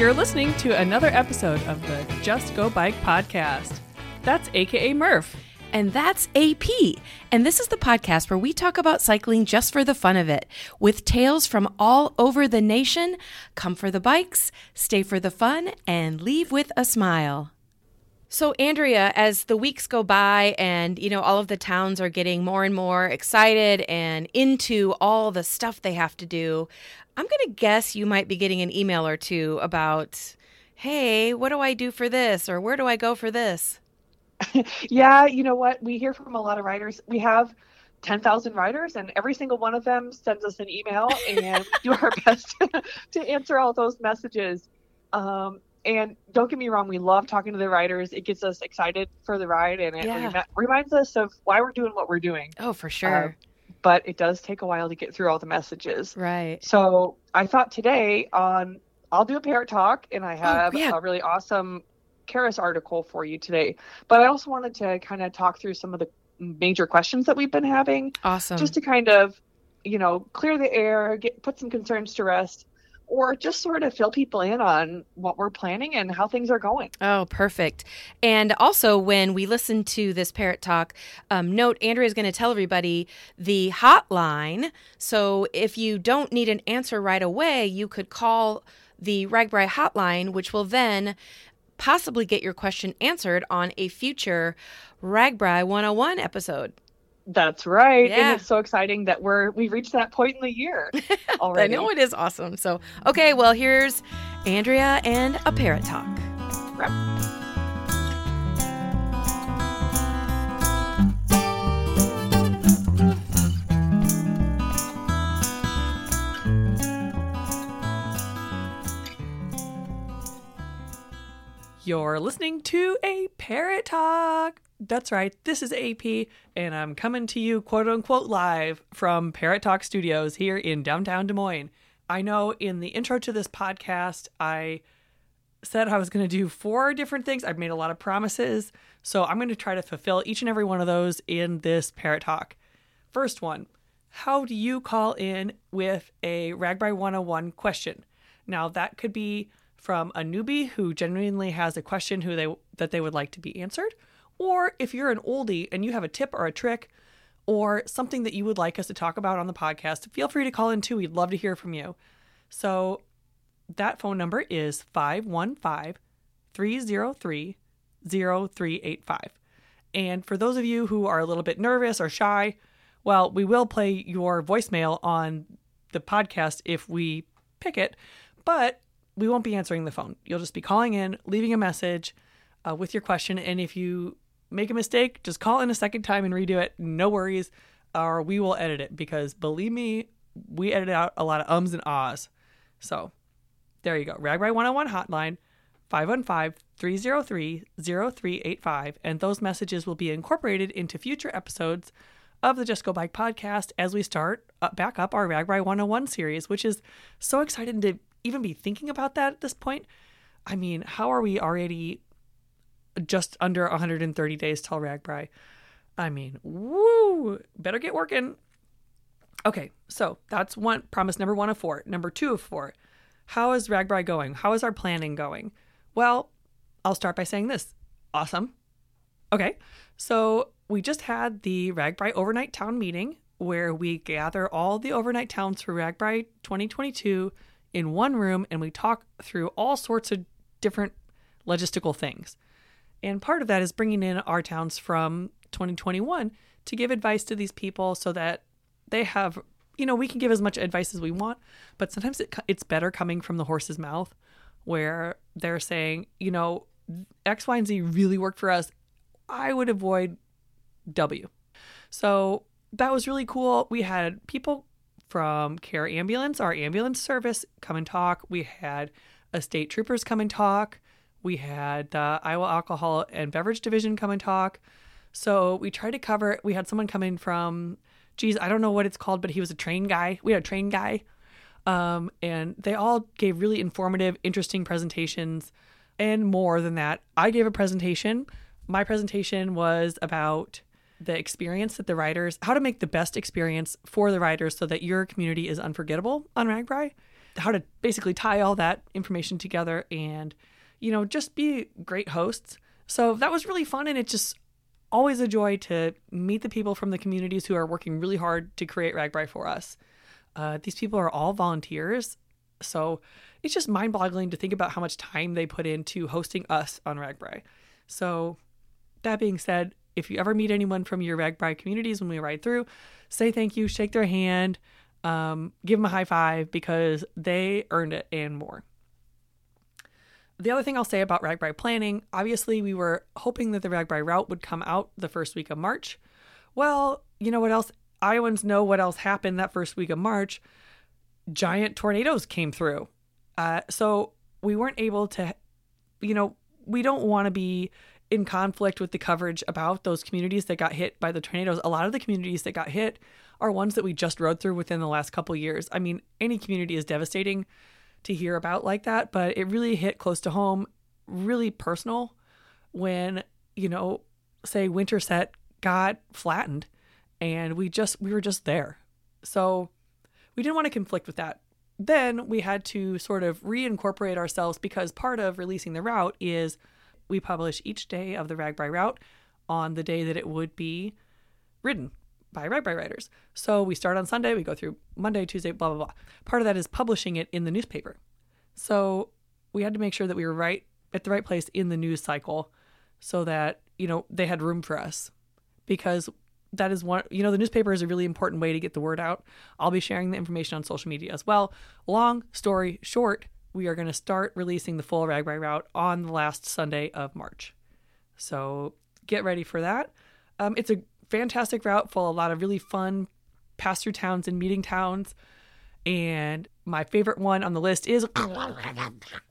You're listening to another episode of the Just Go Bike podcast. That's AKA Murph. And that's AP. And this is the podcast where we talk about cycling just for the fun of it, with tales from all over the nation. Come for the bikes, stay for the fun, and leave with a smile. So, Andrea, as the weeks go by and, you know, all of the towns are getting more and more excited and into all the stuff they have to do, I'm going to guess you might be getting an email or two about, hey, what do I do for this? Or where do I go for this? yeah, you know what? We hear from a lot of writers. We have 10,000 writers, and every single one of them sends us an email, and we do our best to answer all those messages. Um, and don't get me wrong, we love talking to the writers. It gets us excited for the ride, and it Yeah. reminds us of why we're doing what we're doing. Oh, for sure. But it does take a while to get through all the messages. right. So I thought today on I'll do a parrot talk, and I oh, have yeah. a really awesome Karras article for you today. But I also wanted to kind of talk through some of the major questions that we've been having, Awesome. just to kind of, you know, clear the air, get put some concerns to rest, or just sort of fill people in on what we're planning and how things are going. Oh, perfect. And also, when we listen to this parrot talk, um, note Andrea is going to tell everybody the hotline. So if you don't need an answer right away, you could call the RAGBRAI hotline, which will then possibly get your question answered on a future RAGBRAI 101 episode. That's right. Yeah. And it's so exciting that we're we've reached that point in the year already. I know it is awesome. So, okay, well, here's Andrea and a parrot talk. You're listening to a Parrot Talk. That's right, this is AP, and I'm coming to you quote unquote live from Parrot Talk Studios here in downtown Des Moines. I know in the intro to this podcast, I said I was going to do four different things. I've made a lot of promises, so I'm going to try to fulfill each and every one of those in this Parrot Talk. First one How do you call in with a RAGBRAI 101 question? Now, that could be from a newbie who genuinely has a question who they that they would like to be answered, or if you're an oldie and you have a tip or a trick or something that you would like us to talk about on the podcast, feel free to call in too. We'd love to hear from you. So that phone number is 515 303 0385. And for those of you who are a little bit nervous or shy, well, we will play your voicemail on the podcast if we pick it, but we won't be answering the phone. You'll just be calling in, leaving a message uh, with your question. And if you make a mistake, just call in a second time and redo it. No worries. Or we will edit it because believe me, we edit out a lot of ums and ahs. So there you go. RAGBRAI 101 hotline 515 303 0385. And those messages will be incorporated into future episodes of the Just Go Bike podcast as we start back up our RAGBRAI 101 series, which is so exciting to even be thinking about that at this point. I mean, how are we already just under 130 days till RAGBRAI? I mean, woo, better get working. Okay, so that's one promise number one of four. Number two of four. How is RAGBRAI going? How is our planning going? Well, I'll start by saying this. Awesome. Okay, so we just had the RAGBRAI overnight town meeting where we gather all the overnight towns for RAGBRAI 2022 in one room and we talk through all sorts of different logistical things. And part of that is bringing in our towns from 2021 to give advice to these people so that they have, you know, we can give as much advice as we want, but sometimes it, it's better coming from the horse's mouth where they're saying, you know, X, Y, and Z really worked for us. I would avoid W. So that was really cool. We had people from Care Ambulance, our ambulance service, come and talk. We had a state troopers come and talk. We had the Iowa Alcohol and Beverage Division come and talk. So we tried to cover. We had someone come in from, geez, I don't know what it's called, but he was a train guy. We had a train guy, um, and they all gave really informative, interesting presentations, and more than that. I gave a presentation. My presentation was about the experience that the riders, how to make the best experience for the riders so that your community is unforgettable on RAGBRAI. how to basically tie all that information together and you know just be great hosts. So that was really fun and it's just always a joy to meet the people from the communities who are working really hard to create RAGBRAI for us. Uh, these people are all volunteers, so it's just mind boggling to think about how much time they put into hosting us on RAGBRAI. So, that being said, if you ever meet anyone from your RAGBRAI communities when we ride through, say thank you, shake their hand, um, give them a high five because they earned it and more. The other thing I'll say about RAGBRAI planning obviously, we were hoping that the RAGBRAI route would come out the first week of March. Well, you know what else? Iowans know what else happened that first week of March. Giant tornadoes came through. Uh, so we weren't able to, you know, we don't want to be in conflict with the coverage about those communities that got hit by the tornadoes. A lot of the communities that got hit are ones that we just rode through within the last couple years. I mean, any community is devastating to hear about like that, but it really hit close to home, really personal when, you know, say Winterset got flattened and we just we were just there. So we didn't want to conflict with that. Then we had to sort of reincorporate ourselves because part of releasing the route is we publish each day of the RAGBRAI route on the day that it would be ridden by RAGBRAI Writers. So we start on Sunday, we go through Monday, Tuesday, blah, blah, blah. Part of that is publishing it in the newspaper. So we had to make sure that we were right at the right place in the news cycle so that, you know, they had room for us because that is one, you know, the newspaper is a really important way to get the word out. I'll be sharing the information on social media as well. Long story short, we are going to start releasing the full RAGBRAI route on the last Sunday of March. So get ready for that. Um, it's a fantastic route full a lot of really fun pass through towns and meeting towns. And my favorite one on the list is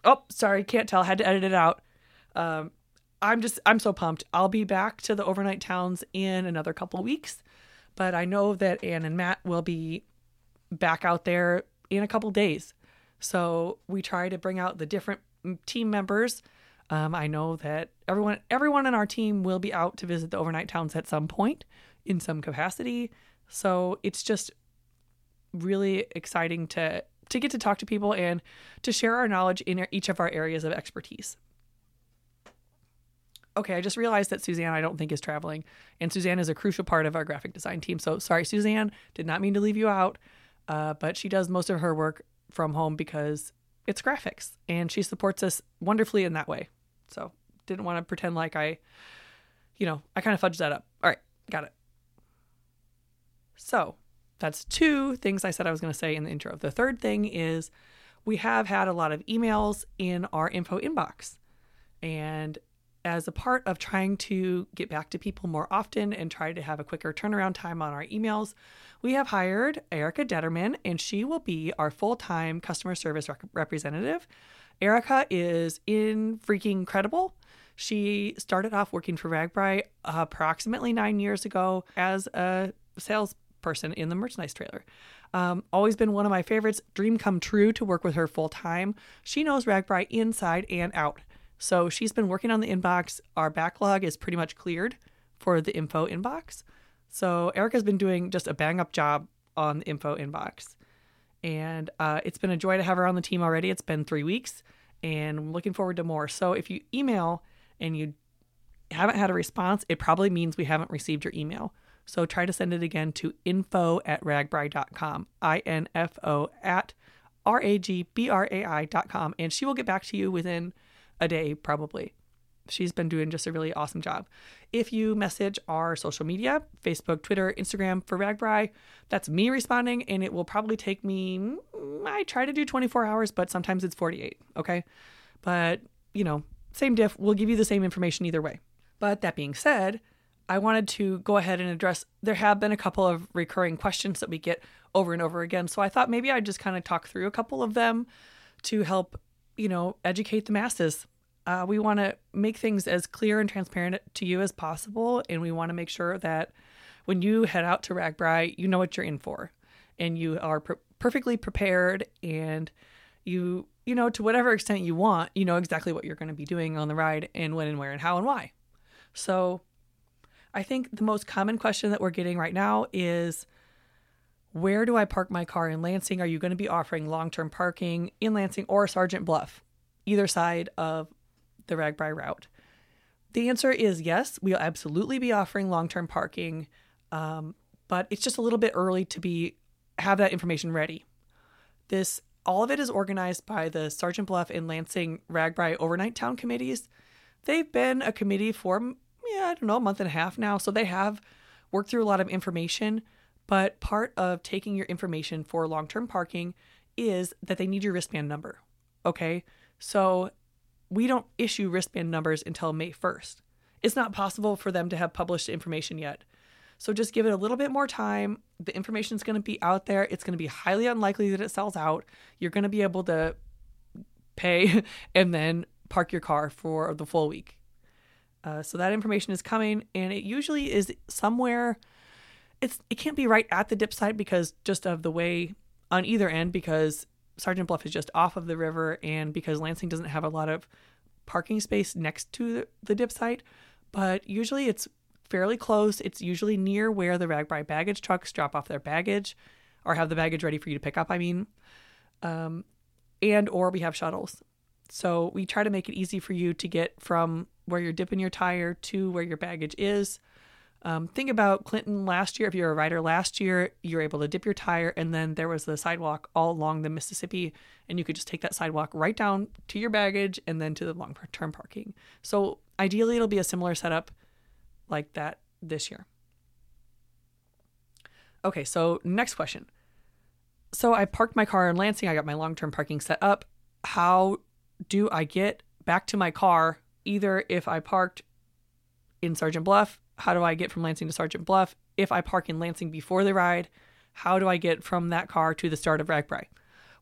oh, sorry, can't tell. Had to edit it out. Um, I'm just I'm so pumped. I'll be back to the overnight towns in another couple weeks, but I know that Anne and Matt will be back out there in a couple days. So we try to bring out the different team members. Um, I know that everyone everyone in our team will be out to visit the overnight towns at some point in some capacity. So it's just really exciting to to get to talk to people and to share our knowledge in each of our areas of expertise. Okay, I just realized that Suzanne I don't think is traveling, and Suzanne is a crucial part of our graphic design team. So sorry, Suzanne, did not mean to leave you out, uh, but she does most of her work from home because it's graphics and she supports us wonderfully in that way. So didn't want to pretend like I, you know, I kind of fudged that up. All right, got it. So that's two things I said I was going to say in the intro. The third thing is we have had a lot of emails in our info inbox. And as a part of trying to get back to people more often and try to have a quicker turnaround time on our emails, we have hired Erica Detterman, and she will be our full time customer service rec- representative. Erica is in freaking incredible. She started off working for RAGBRAI approximately nine years ago as a salesperson in the merchandise trailer. Um, always been one of my favorites. Dream come true to work with her full time. She knows RAGBRAI inside and out. So she's been working on the inbox. Our backlog is pretty much cleared for the info inbox. So Erica's been doing just a bang up job on the info inbox. And uh, it's been a joy to have her on the team already. It's been three weeks and I'm looking forward to more. So if you email and you haven't had a response, it probably means we haven't received your email. So try to send it again to info at ragbrai.com, I N F O at R A G B R A I.com. And she will get back to you within a day, probably. She's been doing just a really awesome job. If you message our social media, Facebook, Twitter, Instagram for RAGBRAI, that's me responding, and it will probably take me, mm, I try to do 24 hours, but sometimes it's 48. Okay. But, you know, same diff, we'll give you the same information either way. But that being said, I wanted to go ahead and address there have been a couple of recurring questions that we get over and over again. So I thought maybe I'd just kind of talk through a couple of them to help, you know, educate the masses uh, we want to make things as clear and transparent to you as possible, and we want to make sure that when you head out to RAGBRAI, you know what you're in for, and you are per- perfectly prepared, and you you know to whatever extent you want, you know exactly what you're going to be doing on the ride, and when and where and how and why. So, I think the most common question that we're getting right now is Where do I park my car in Lansing? Are you going to be offering long term parking in Lansing or Sergeant Bluff, either side of the RAGBRAI route? The answer is yes, we'll absolutely be offering long term parking, um, but it's just a little bit early to be have that information ready. This all of it is organized by the Sergeant Bluff and Lansing RAGBRAI overnight town committees. They've been a committee for yeah, I don't know, a month and a half now, so they have worked through a lot of information. But part of taking your information for long term parking is that they need your wristband number. Okay. So we don't issue wristband numbers until May 1st. It's not possible for them to have published information yet. So just give it a little bit more time. The information is going to be out there. It's going to be highly unlikely that it sells out. You're going to be able to pay and then park your car for the full week. Uh, so that information is coming, and it usually is somewhere. It's it can't be right at the dip site because just of the way on either end because Sergeant Bluff is just off of the river, and because Lansing doesn't have a lot of parking space next to the, the dip site, but usually it's fairly close. It's usually near where the RAGBRAI baggage trucks drop off their baggage or have the baggage ready for you to pick up, I mean. Um, and or we have shuttles. So we try to make it easy for you to get from where you're dipping your tire to where your baggage is. Um, think about Clinton last year. If you're a rider last year, you're able to dip your tire, and then there was the sidewalk all along the Mississippi, and you could just take that sidewalk right down to your baggage and then to the long term parking. So ideally, it'll be a similar setup like that this year. Okay, so next question. So I parked my car in Lansing. I got my long term parking set up. How do I get back to my car? Either if I parked in Sergeant Bluff how do I get from Lansing to Sergeant Bluff? If I park in Lansing before the ride, how do I get from that car to the start of RAGBRAI?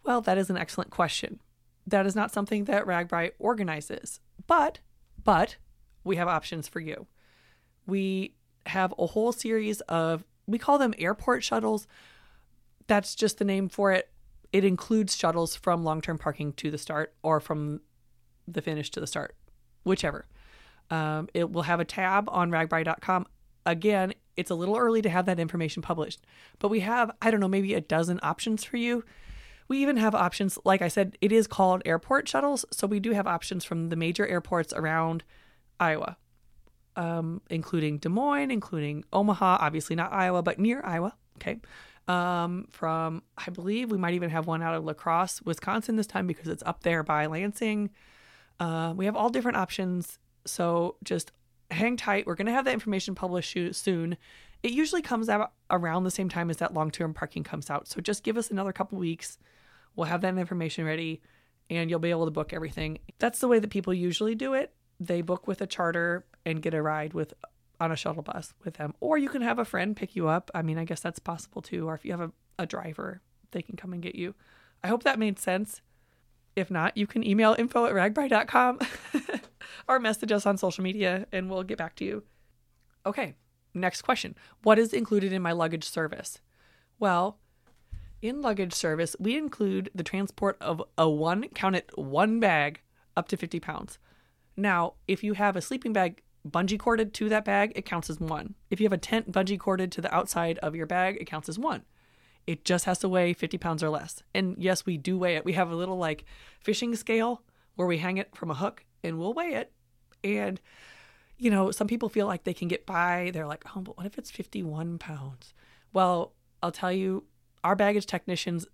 Well, that is an excellent question. That is not something that RAGBRAI organizes, but but we have options for you. We have a whole series of we call them airport shuttles. That's just the name for it. It includes shuttles from long-term parking to the start or from the finish to the start, whichever. Um, it will have a tab on ragbrai.com. Again, it's a little early to have that information published, but we have, I don't know, maybe a dozen options for you. We even have options, like I said, it is called airport shuttles. So we do have options from the major airports around Iowa, um, including Des Moines, including Omaha, obviously not Iowa, but near Iowa. Okay. Um, from, I believe we might even have one out of La Crosse, Wisconsin this time because it's up there by Lansing. Uh, we have all different options so just hang tight. We're going to have that information published soon. It usually comes out around the same time as that long term parking comes out. So just give us another couple weeks. We'll have that information ready and you'll be able to book everything. That's the way that people usually do it. They book with a charter and get a ride with on a shuttle bus with them. Or you can have a friend pick you up. I mean, I guess that's possible too. Or if you have a, a driver, they can come and get you. I hope that made sense. If not, you can email info at ragbrai.com or message us on social media and we'll get back to you. Okay, next question. What is included in my luggage service? Well, in luggage service, we include the transport of a one, count it, one bag up to 50 pounds. Now, if you have a sleeping bag bungee corded to that bag, it counts as one. If you have a tent bungee corded to the outside of your bag, it counts as one. It just has to weigh 50 pounds or less. And yes, we do weigh it. We have a little like fishing scale where we hang it from a hook and we'll weigh it. And, you know, some people feel like they can get by. They're like, oh, but what if it's 51 pounds? Well, I'll tell you, our baggage technicians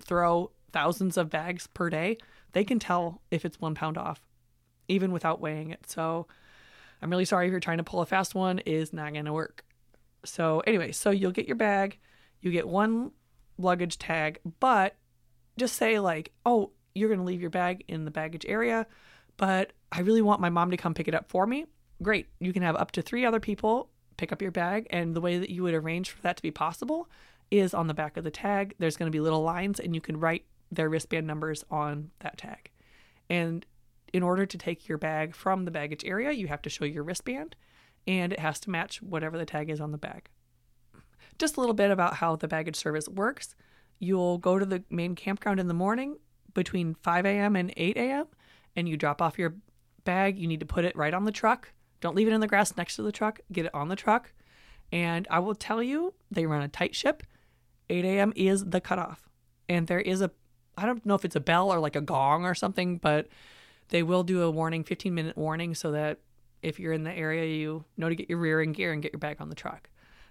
throw thousands of bags per day. They can tell if it's one pound off, even without weighing it. So I'm really sorry if you're trying to pull a fast one, is not going to work. So, anyway, so you'll get your bag you get one luggage tag, but just say, like, oh, you're going to leave your bag in the baggage area, but I really want my mom to come pick it up for me. Great. You can have up to three other people pick up your bag. And the way that you would arrange for that to be possible is on the back of the tag. There's going to be little lines, and you can write their wristband numbers on that tag. And in order to take your bag from the baggage area, you have to show your wristband, and it has to match whatever the tag is on the bag just a little bit about how the baggage service works. You'll go to the main campground in the morning between 5 a.m. and 8 a.m. and you drop off your bag. You need to put it right on the truck. Don't leave it in the grass next to the truck. Get it on the truck. And I will tell you, they run a tight ship. 8 a.m. is the cutoff. And there is a, I don't know if it's a bell or like a gong or something, but they will do a warning, 15 minute warning, so that if you're in the area, you know to get your rear in gear and get your bag on the truck.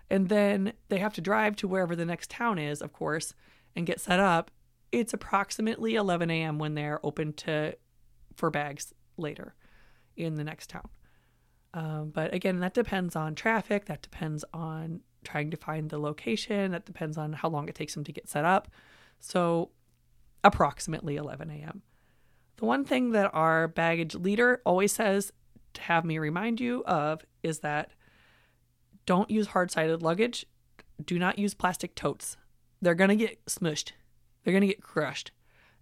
And then they have to drive to wherever the next town is, of course, and get set up. It's approximately 11 a.m. when they're open to for bags later in the next town. Um, but again, that depends on traffic. That depends on trying to find the location. That depends on how long it takes them to get set up. So, approximately 11 a.m. The one thing that our baggage leader always says to have me remind you of is that don't use hard sided luggage. Do not use plastic totes. They're going to get smushed, they're going to get crushed,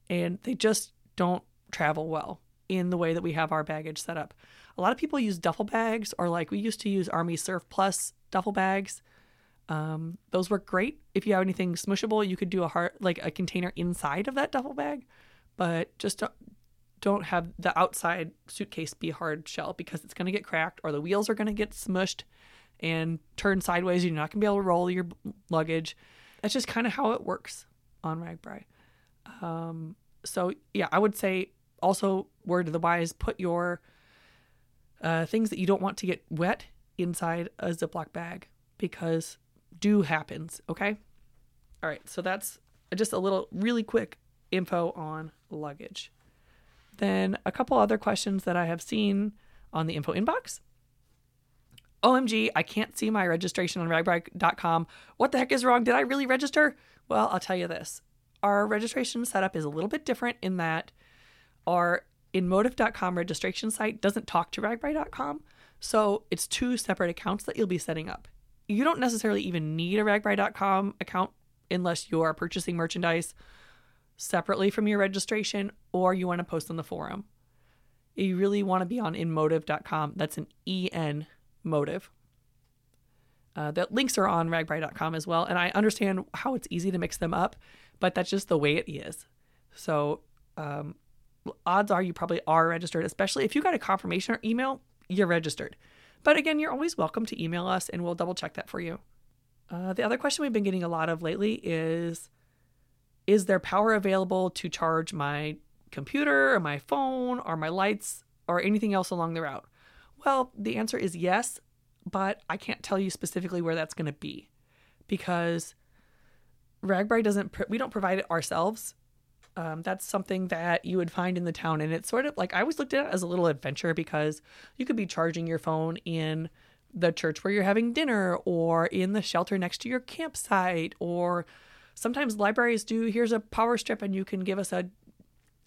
and they just don't travel well in the way that we have our baggage set up. A lot of people use duffel bags, or like we used to use Army Surf Plus duffel bags. Um, those work great. If you have anything smushable, you could do a heart like a container inside of that duffel bag, but just don't, don't have the outside suitcase be hard shell because it's going to get cracked or the wheels are going to get smushed and turn sideways. You're not going to be able to roll your luggage. That's just kind of how it works on RAGBRAI. Um, so yeah, I would say also word of the wise: put your uh, things that you don't want to get wet inside a Ziploc bag because do happens. Okay. All right. So that's just a little really quick info on luggage. Then a couple other questions that I have seen on the info inbox. OMG, I can't see my registration on ragbrai.com. What the heck is wrong? Did I really register? Well, I'll tell you this. Our registration setup is a little bit different in that our EnMotive.com registration site doesn't talk to ragbrai.com. So it's two separate accounts that you'll be setting up. You don't necessarily even need a ragbrai.com account unless you are purchasing merchandise separately from your registration or you want to post on the forum. You really want to be on enmotive.com. That's an EN motive. Uh, the links are on ragbrai.com as well. And I understand how it's easy to mix them up, but that's just the way it is. So, um, odds are you probably are registered, especially if you got a confirmation or email, you're registered. But again, you're always welcome to email us and we'll double check that for you. Uh, the other question we've been getting a lot of lately is Is there power available to charge my computer or my phone or my lights or anything else along the route? Well, the answer is yes, but I can't tell you specifically where that's going to be because RAGBRAI doesn't, we don't provide it ourselves. Um, that's something that you would find in the town. And it's sort of like I always looked at it as a little adventure because you could be charging your phone in the church where you're having dinner or in the shelter next to your campsite or sometimes libraries do here's a power strip and you can give us a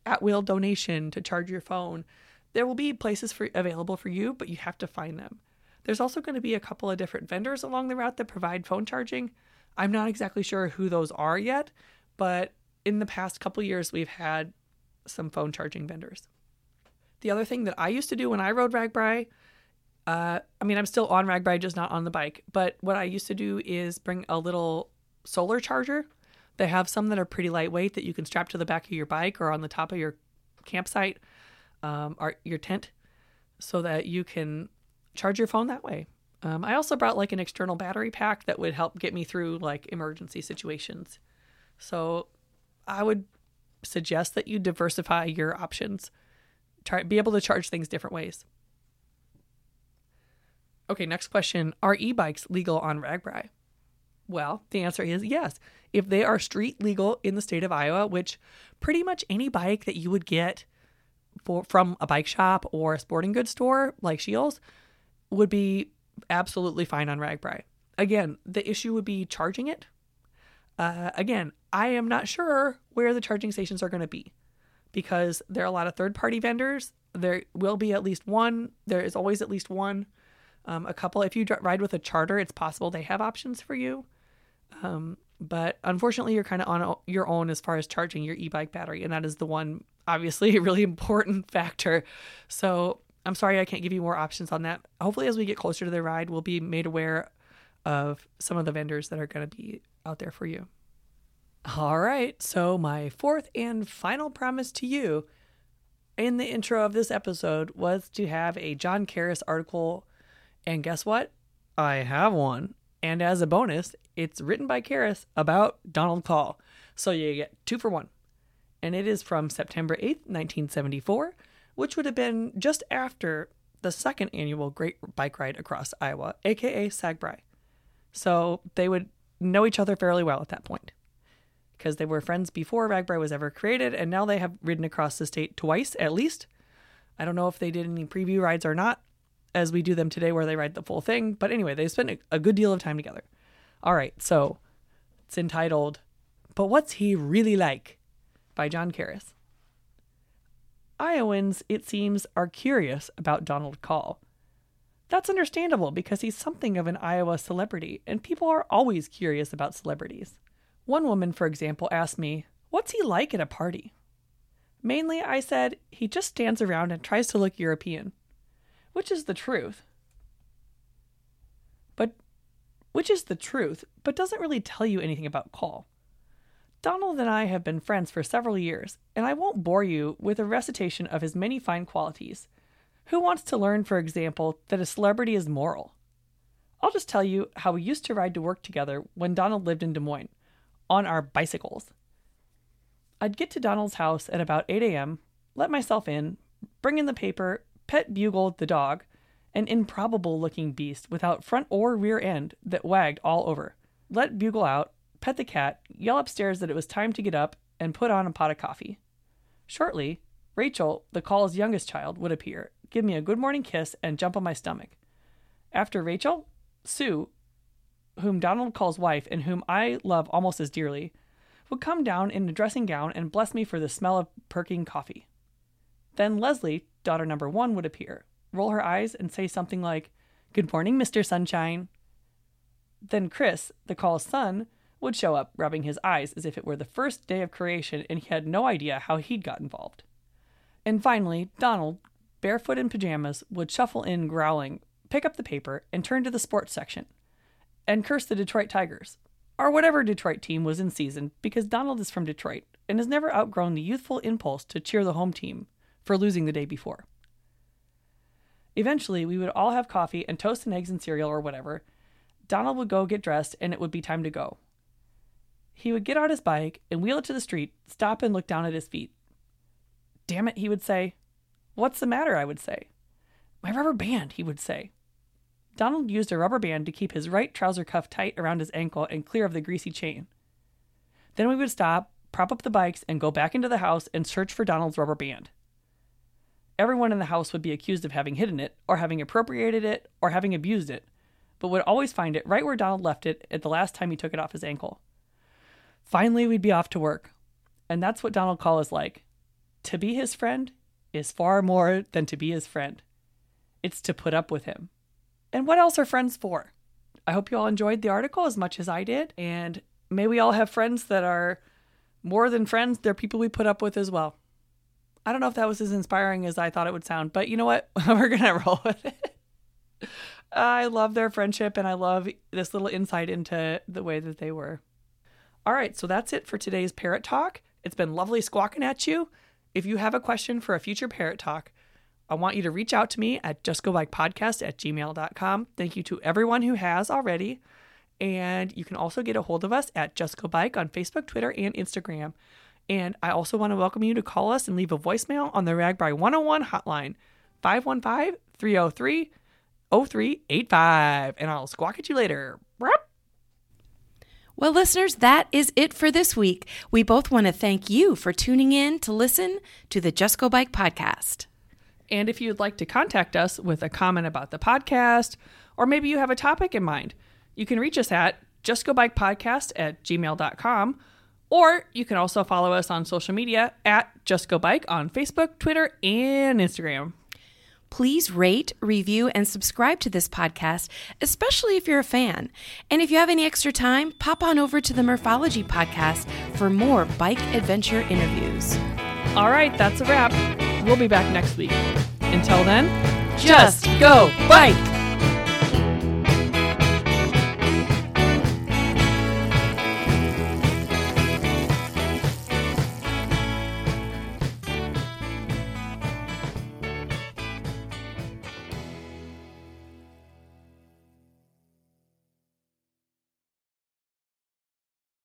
at will donation to charge your phone. There will be places for available for you but you have to find them. There's also going to be a couple of different vendors along the route that provide phone charging. I'm not exactly sure who those are yet but in the past couple years we've had some phone charging vendors the other thing that i used to do when i rode RAGBRAI uh, I mean, I'm still on RAGBRAI, just not on the bike. But what I used to do is bring a little solar charger. They have some that are pretty lightweight that you can strap to the back of your bike or on the top of your campsite um, or your tent so that you can charge your phone that way. Um, I also brought like an external battery pack that would help get me through like emergency situations. So I would suggest that you diversify your options. Try be able to charge things different ways. Okay, next question. Are e bikes legal on RAGBRAI? Well, the answer is yes. If they are street legal in the state of Iowa, which pretty much any bike that you would get for, from a bike shop or a sporting goods store like Scheels would be absolutely fine on RAGBRAI. Again, the issue would be charging it. Uh, again, I am not sure where the charging stations are going to be because there are a lot of third party vendors. There will be at least one, there is always at least one um, a couple. If you ride with a charter, it's possible they have options for you. Um, but unfortunately, you're kind of on your own as far as charging your e bike battery. And that is the one, obviously, really important factor. So I'm sorry I can't give you more options on that. Hopefully, as we get closer to the ride, we'll be made aware of some of the vendors that are going to be out there for you. All right. So, my fourth and final promise to you in the intro of this episode was to have a John Karras article and guess what? I have one. And as a bonus, it's written by Karras about Donald Kaul. So you get two for one. And it is from September 8th, 1974, which would have been just after the second annual Great Bike Ride Across Iowa, aka SAGBRAI. So they would know each other fairly well at that point because they were friends before RAGBRAI was ever created, and now they have ridden across the state twice at least. I don't know if they did any preview rides or not, as we do them today where they ride the full thing, but anyway, they spent a good deal of time together. All right, so it's entitled, But What's He Really Like? by John Karras. Iowans, it seems, are curious about Donald Kaul. That's understandable because he's something of an Iowa celebrity, and people are always curious about celebrities. One woman, for example, asked me, What's he like at a party? Mainly, I said, he just stands around and tries to look European, which is the truth. But, which is the truth, but doesn't really tell you anything about Kaul. Donald and I have been friends for several years, and I won't bore you with a recitation of his many fine qualities. Who wants to learn, for example, that a celebrity is moral? I'll just tell you how we used to ride to work together when Donald lived in Des Moines, on our bicycles. I'd get to Donald's house at about 8 a.m., let myself in, bring in the paper, pet Bugle the dog, an improbable looking beast without front or rear end that wagged all over, let Bugle out, pet the cat, yell upstairs that it was time to get up, and put on a pot of coffee. Shortly, Rachel, the Kaul's youngest child, would appear, give me a good morning kiss, and jump on my stomach. After Rachel, Sue, whom Donald calls wife and whom I love almost as dearly, would come down in a dressing gown and bless me for the smell of perking coffee. Then Leslie, daughter number one, would appear, roll her eyes, and say something like, Good morning, Mr. Sunshine. Then Chris, the Kaul's son, would show up, rubbing his eyes as if it were the first day of creation and he had no idea how he'd got involved. And finally, Donald, barefoot in pajamas, would shuffle in growling, pick up the paper, and turn to the sports section and curse the Detroit Tigers, or whatever Detroit team was in season, because Donald is from Detroit and has never outgrown the youthful impulse to cheer the home team for losing the day before. Eventually, we would all have coffee and toast and eggs and cereal or whatever. Donald would go get dressed, and it would be time to go. He would get on his bike and wheel it to the street, stop and look down at his feet. Damn it, he would say. What's the matter? I would say. My rubber band, he would say. Donald used a rubber band to keep his right trouser cuff tight around his ankle and clear of the greasy chain. Then we would stop, prop up the bikes, and go back into the house and search for Donald's rubber band. Everyone in the house would be accused of having hidden it, or having appropriated it, or having abused it, but would always find it right where Donald left it at the last time he took it off his ankle. Finally, we'd be off to work. And that's what Donald Kaul is like. To be his friend is far more than to be his friend, it's to put up with him. And what else are friends for? I hope you all enjoyed the article as much as I did. And may we all have friends that are more than friends, they're people we put up with as well. I don't know if that was as inspiring as I thought it would sound, but you know what? We're going to roll with it. I love their friendship and I love this little insight into the way that they were. All right, so that's it for today's Parrot Talk. It's been lovely squawking at you. If you have a question for a future Parrot Talk, I want you to reach out to me at justgobikepodcast at gmail.com. Thank you to everyone who has already. And you can also get a hold of us at Just Go Bike on Facebook, Twitter, and Instagram. And I also want to welcome you to call us and leave a voicemail on the RAGBRAI 101 hotline, 515 303 0385. And I'll squawk at you later. Well, listeners, that is it for this week. We both want to thank you for tuning in to listen to the Just Go Bike podcast. And if you'd like to contact us with a comment about the podcast, or maybe you have a topic in mind, you can reach us at justgobikepodcast at gmail.com. Or you can also follow us on social media at Just Go Bike on Facebook, Twitter, and Instagram. Please rate, review, and subscribe to this podcast, especially if you're a fan. And if you have any extra time, pop on over to the Morphology podcast for more bike adventure interviews. All right, that's a wrap. We'll be back next week. Until then, just go bike!